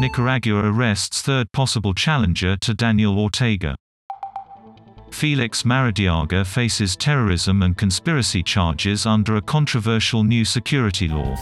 Nicaragua arrests third possible challenger to Daniel Ortega. Felix Maradiaga faces terrorism and conspiracy charges under a controversial new security law.